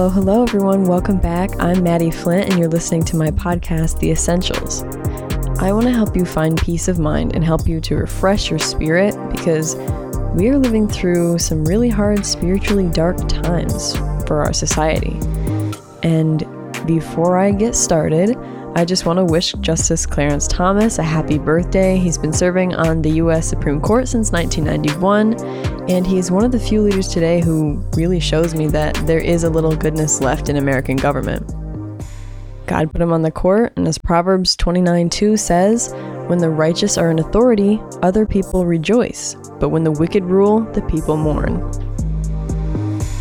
Hello, hello, everyone. Welcome back. I'm Maddie Flint, and you're listening to my podcast, The Essentials. I want to help you find peace of mind and help you to refresh your spirit because we are living through some really hard, spiritually dark times for our society. And before I get started, I just want to wish Justice Clarence Thomas a happy birthday. He's been serving on the U.S. Supreme Court since 1991, and he's one of the few leaders today who really shows me that there is a little goodness left in American government. God put him on the court, and as Proverbs 29 2 says, When the righteous are in authority, other people rejoice, but when the wicked rule, the people mourn.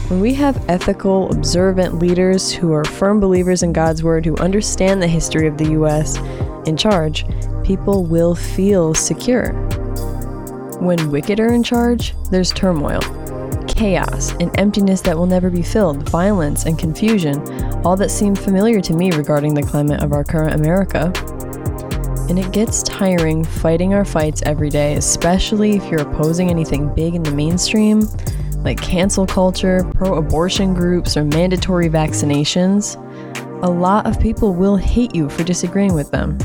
When we have ethical, observant leaders who are firm believers in God's Word, who understand the history of the U.S. in charge, people will feel secure. When wicked are in charge, there's turmoil, chaos, an emptiness that will never be filled, violence and confusion, all that seem familiar to me regarding the climate of our current America. And it gets tiring fighting our fights every day, especially if you're opposing anything big in the mainstream like cancel culture, pro abortion groups, or mandatory vaccinations, a lot of people will hate you for disagreeing with them.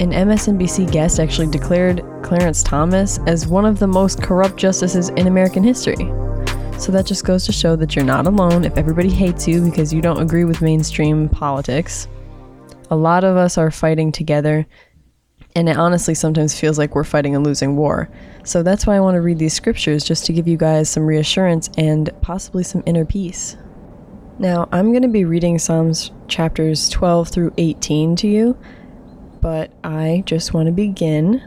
An MSNBC guest actually declared Clarence Thomas as one of the most corrupt justices in American history. So that just goes to show that you're not alone if everybody hates you because you don't agree with mainstream politics. A lot of us are fighting together and it honestly sometimes feels like we're fighting a losing war. So that's why I want to read these scriptures, just to give you guys some reassurance and possibly some inner peace. Now, I'm going to be reading Psalms chapters 12 through 18 to you, but I just want to begin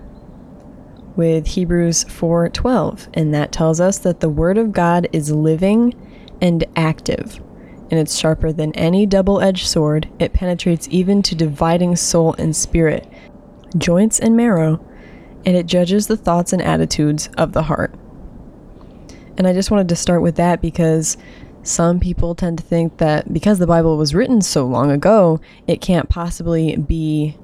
with Hebrews 4:12, and that tells us that the word of God is living and active, and it's sharper than any double-edged sword. It penetrates even to dividing soul and spirit, joints, and marrow, and it judges the thoughts and attitudes of the heart. And I just wanted to start with that because some people tend to think that because the Bible was written so long ago, it can't possibly be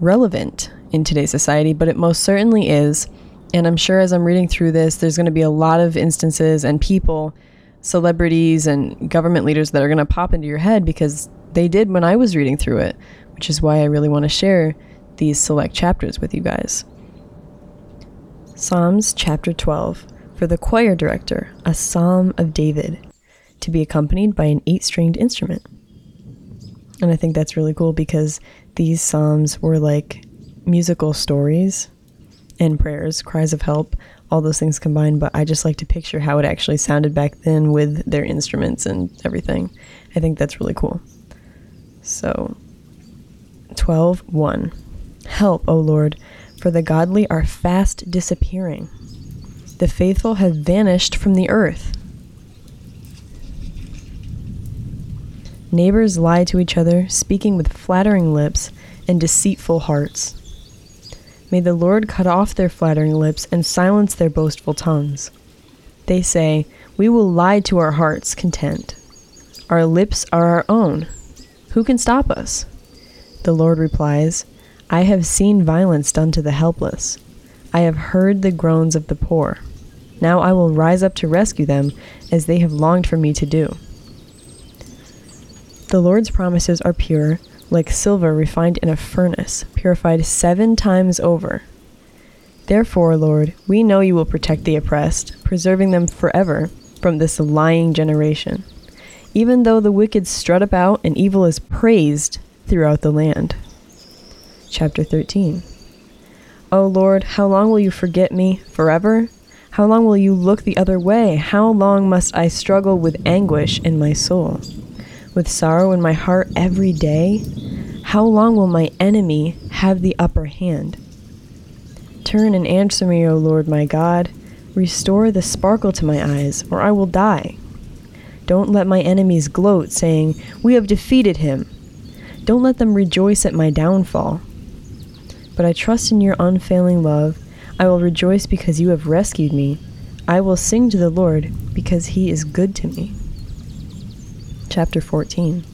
relevant in today's society, but it most certainly is. And I'm sure as I'm reading through this, there's going to be a lot of instances and people, celebrities, and government leaders that are going to pop into your head because they did when I was reading through it, which is why I really want to share these select chapters with you guys. Psalms chapter 12 for the choir director, a psalm of David, to be accompanied by an eight stringed instrument. And I think that's really cool because these psalms were like musical stories and prayers, cries of help, all those things combined. But I just like to picture how it actually sounded back then with their instruments and everything. I think that's really cool. So, 12 1. Help, O Lord, for the godly are fast disappearing. The faithful have vanished from the earth. Neighbors lie to each other, speaking with flattering lips and deceitful hearts. May the Lord cut off their flattering lips and silence their boastful tongues. They say, We will lie to our heart's content. Our lips are our own. Who can stop us? The Lord replies, I have seen violence done to the helpless. I have heard the groans of the poor. Now I will rise up to rescue them, as they have longed for me to do. The Lord's promises are pure, like silver refined in a furnace, purified seven times over. Therefore, Lord, we know you will protect the oppressed, preserving them forever from this lying generation, even though the wicked strut about and evil is praised throughout the land chapter 13. O Lord, how long will you forget me? Forever? How long will you look the other way? How long must I struggle with anguish in my soul? With sorrow in my heart every day? How long will my enemy have the upper hand? Turn and answer me, O Lord my God. Restore the sparkle to my eyes, or I will die. Don't let my enemies gloat, saying, We have defeated him. Don't let them rejoice at my downfall but I trust in your unfailing love. I will rejoice because you have rescued me. I will sing to the Lord because he is good to me. Chapter 14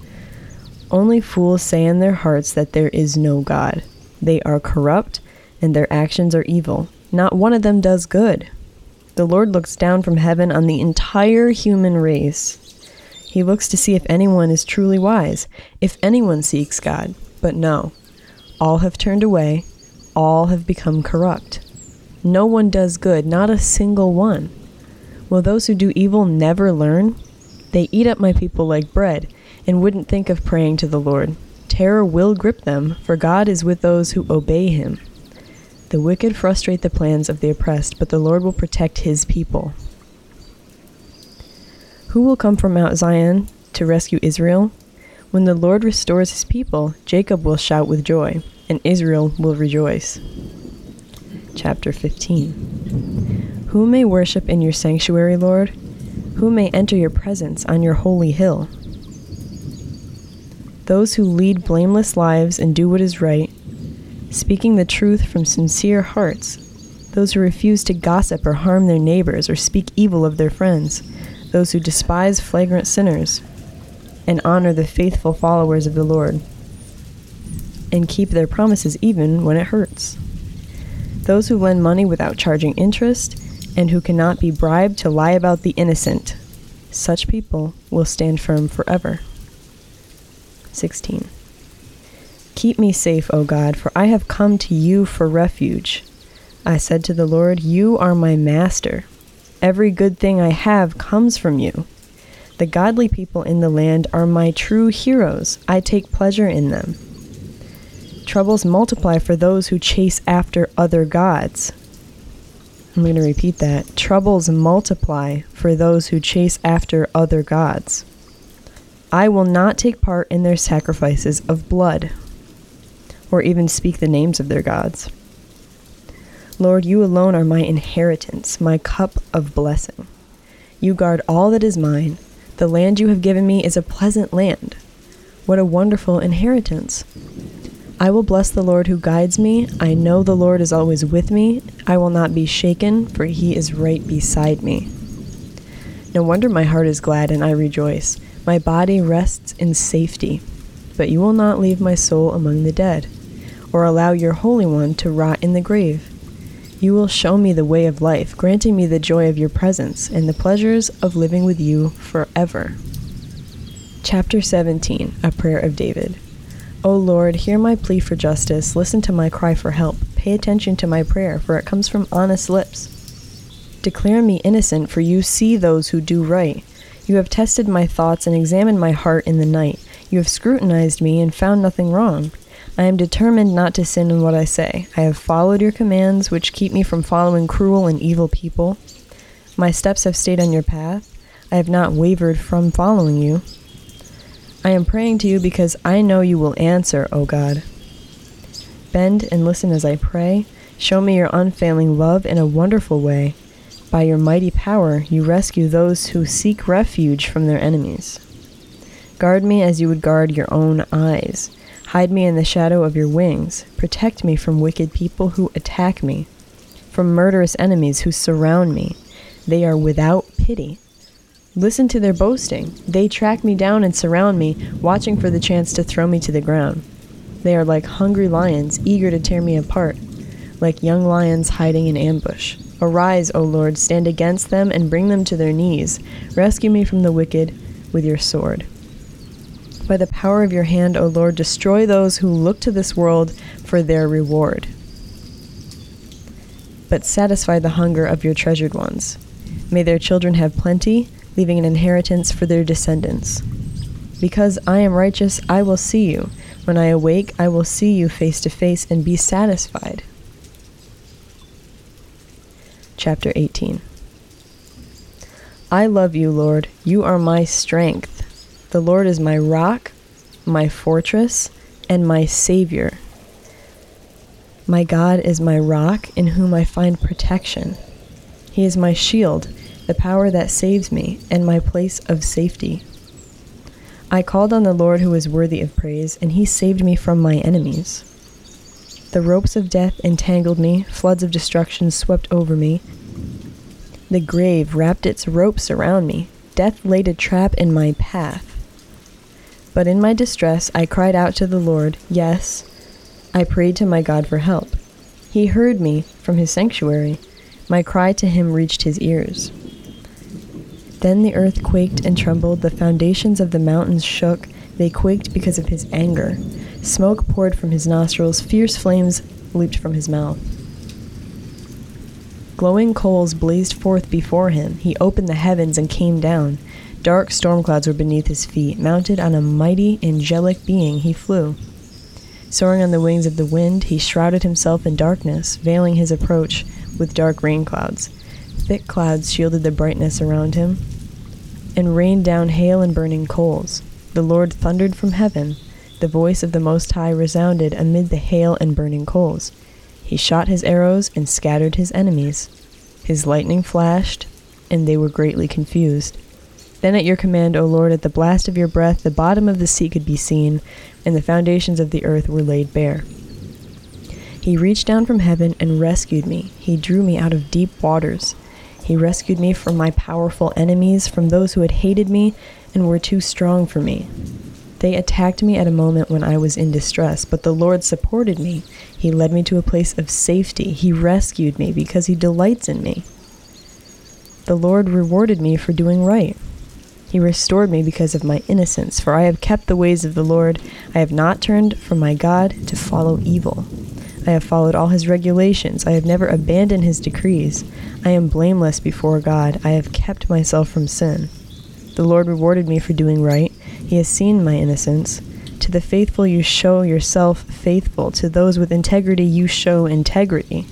Only fools say in their hearts that there is no God. They are corrupt, and their actions are evil. Not one of them does good. The Lord looks down from heaven on the entire human race. He looks to see if anyone is truly wise, if anyone seeks God. But no, all have turned away, all have become corrupt. No one does good, not a single one. Will those who do evil never learn? They eat up my people like bread, and wouldn't think of praying to the Lord. Terror will grip them, for God is with those who obey him. The wicked frustrate the plans of the oppressed, but the Lord will protect his people. Who will come from Mount Zion to rescue Israel? When the Lord restores his people, Jacob will shout with joy, and Israel will rejoice. Chapter 15 Who may worship in your sanctuary, Lord? Who may enter your presence on your holy hill? Those who lead blameless lives and do what is right speaking the truth from sincere hearts, those who refuse to gossip or harm their neighbors or speak evil of their friends, those who despise flagrant sinners and honor the faithful followers of the Lord, and keep their promises even when it hurts. Those who lend money without charging interest and who cannot be bribed to lie about the innocent, such people will stand firm forever. 16. Keep me safe, O God, for I have come to you for refuge. I said to the Lord, You are my master. Every good thing I have comes from you. The godly people in the land are my true heroes. I take pleasure in them. Troubles multiply for those who chase after other gods. I'm going to repeat that. Troubles multiply for those who chase after other gods. I will not take part in their sacrifices of blood or even speak the names of their gods. Lord, you alone are my inheritance, my cup of blessing. You guard all that is mine. The land you have given me is a pleasant land. What a wonderful inheritance. I will bless the Lord who guides me. I know the Lord is always with me. I will not be shaken, for he is right beside me. No wonder my heart is glad and I rejoice. My body rests in safety. But you will not leave my soul among the dead or allow your Holy One to rot in the grave. You will show me the way of life, granting me the joy of your presence and the pleasures of living with you forever. Chapter 17 A Prayer of David. O Lord, hear my plea for justice, listen to my cry for help, pay attention to my prayer, for it comes from honest lips. Declare me innocent, for you see those who do right. You have tested my thoughts and examined my heart in the night. You have scrutinized me and found nothing wrong. I am determined not to sin in what I say. I have followed your commands, which keep me from following cruel and evil people. My steps have stayed on your path. I have not wavered from following you. I am praying to you because I know you will answer, O God. Bend and listen as I pray. Show me your unfailing love in a wonderful way. By your mighty power, you rescue those who seek refuge from their enemies. Guard me as you would guard your own eyes. Hide me in the shadow of your wings. Protect me from wicked people who attack me, from murderous enemies who surround me. They are without pity. Listen to their boasting. They track me down and surround me, watching for the chance to throw me to the ground. They are like hungry lions, eager to tear me apart, like young lions hiding in ambush. Arise, O Lord, stand against them and bring them to their knees. Rescue me from the wicked with your sword. By the power of your hand, O Lord, destroy those who look to this world for their reward. But satisfy the hunger of your treasured ones. May their children have plenty, leaving an inheritance for their descendants. Because I am righteous, I will see you. When I awake, I will see you face to face and be satisfied. Chapter 18 I love you, Lord. You are my strength. The Lord is my rock, my fortress, and my Savior. My God is my rock in whom I find protection. He is my shield, the power that saves me, and my place of safety. I called on the Lord who is worthy of praise, and he saved me from my enemies. The ropes of death entangled me, floods of destruction swept over me. The grave wrapped its ropes around me, death laid a trap in my path. But in my distress I cried out to the Lord. Yes, I prayed to my God for help. He heard me from his sanctuary. My cry to him reached his ears. Then the earth quaked and trembled, the foundations of the mountains shook, they quaked because of his anger. Smoke poured from his nostrils, fierce flames leaped from his mouth. Glowing coals blazed forth before him. He opened the heavens and came down. Dark storm clouds were beneath his feet. Mounted on a mighty, angelic being, he flew. Soaring on the wings of the wind, he shrouded himself in darkness, veiling his approach with dark rain clouds. Thick clouds shielded the brightness around him and rained down hail and burning coals. The Lord thundered from heaven. The voice of the Most High resounded amid the hail and burning coals. He shot his arrows and scattered his enemies. His lightning flashed, and they were greatly confused. Then at your command, O Lord, at the blast of your breath, the bottom of the sea could be seen, and the foundations of the earth were laid bare. He reached down from heaven and rescued me. He drew me out of deep waters. He rescued me from my powerful enemies, from those who had hated me and were too strong for me. They attacked me at a moment when I was in distress, but the Lord supported me. He led me to a place of safety. He rescued me because He delights in me. The Lord rewarded me for doing right. He restored me because of my innocence, for I have kept the ways of the Lord. I have not turned from my God to follow evil. I have followed all his regulations. I have never abandoned his decrees. I am blameless before God. I have kept myself from sin. The Lord rewarded me for doing right. He has seen my innocence. To the faithful, you show yourself faithful. To those with integrity, you show integrity.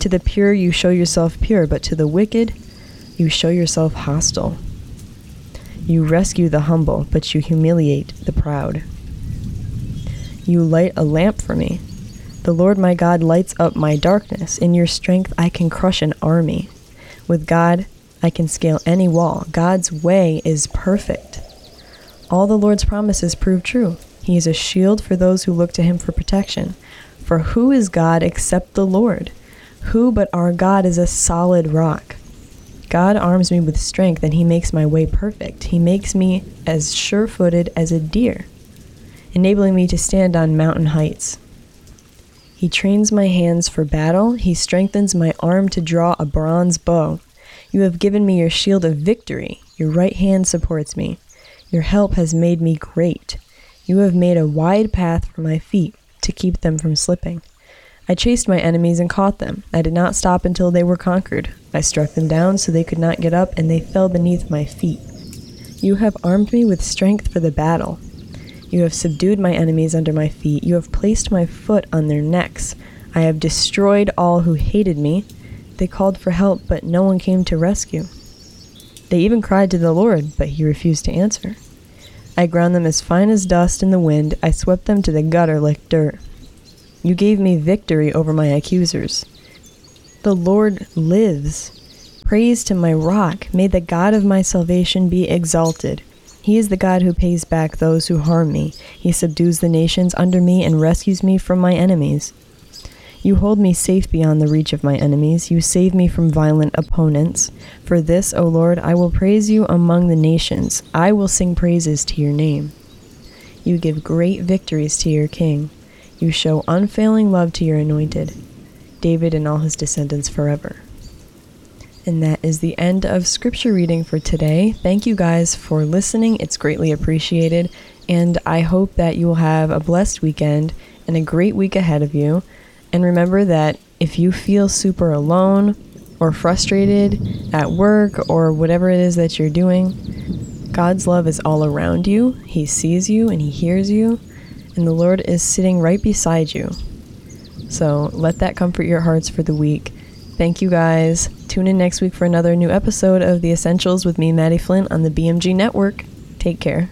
To the pure, you show yourself pure. But to the wicked, you show yourself hostile. You rescue the humble, but you humiliate the proud. You light a lamp for me the Lord my God lights up my darkness. In your strength, I can crush an army. With God, I can scale any wall. God's way is perfect. All the Lord's promises prove true. He is a shield for those who look to him for protection. For who is God except the Lord? Who but our God is a solid rock? God arms me with strength and he makes my way perfect. He makes me as sure footed as a deer, enabling me to stand on mountain heights. He trains my hands for battle. He strengthens my arm to draw a bronze bow. You have given me your shield of victory. Your right hand supports me. Your help has made me great. You have made a wide path for my feet to keep them from slipping. I chased my enemies and caught them. I did not stop until they were conquered. I struck them down so they could not get up, and they fell beneath my feet. You have armed me with strength for the battle. You have subdued my enemies under my feet. You have placed my foot on their necks. I have destroyed all who hated me. They called for help, but no one came to rescue. They even cried to the Lord, but he refused to answer. I ground them as fine as dust in the wind. I swept them to the gutter like dirt. You gave me victory over my accusers. The Lord lives. Praise to my rock. May the God of my salvation be exalted. He is the God who pays back those who harm me. He subdues the nations under me and rescues me from my enemies. You hold me safe beyond the reach of my enemies. You save me from violent opponents. For this, O Lord, I will praise you among the nations. I will sing praises to your name. You give great victories to your king. You show unfailing love to your anointed, David and all his descendants forever. And that is the end of scripture reading for today. Thank you guys for listening. It's greatly appreciated. And I hope that you will have a blessed weekend and a great week ahead of you. And remember that if you feel super alone or frustrated at work or whatever it is that you're doing, God's love is all around you. He sees you and He hears you. And the Lord is sitting right beside you. So let that comfort your hearts for the week. Thank you guys. Tune in next week for another new episode of The Essentials with me, Maddie Flint, on the BMG Network. Take care.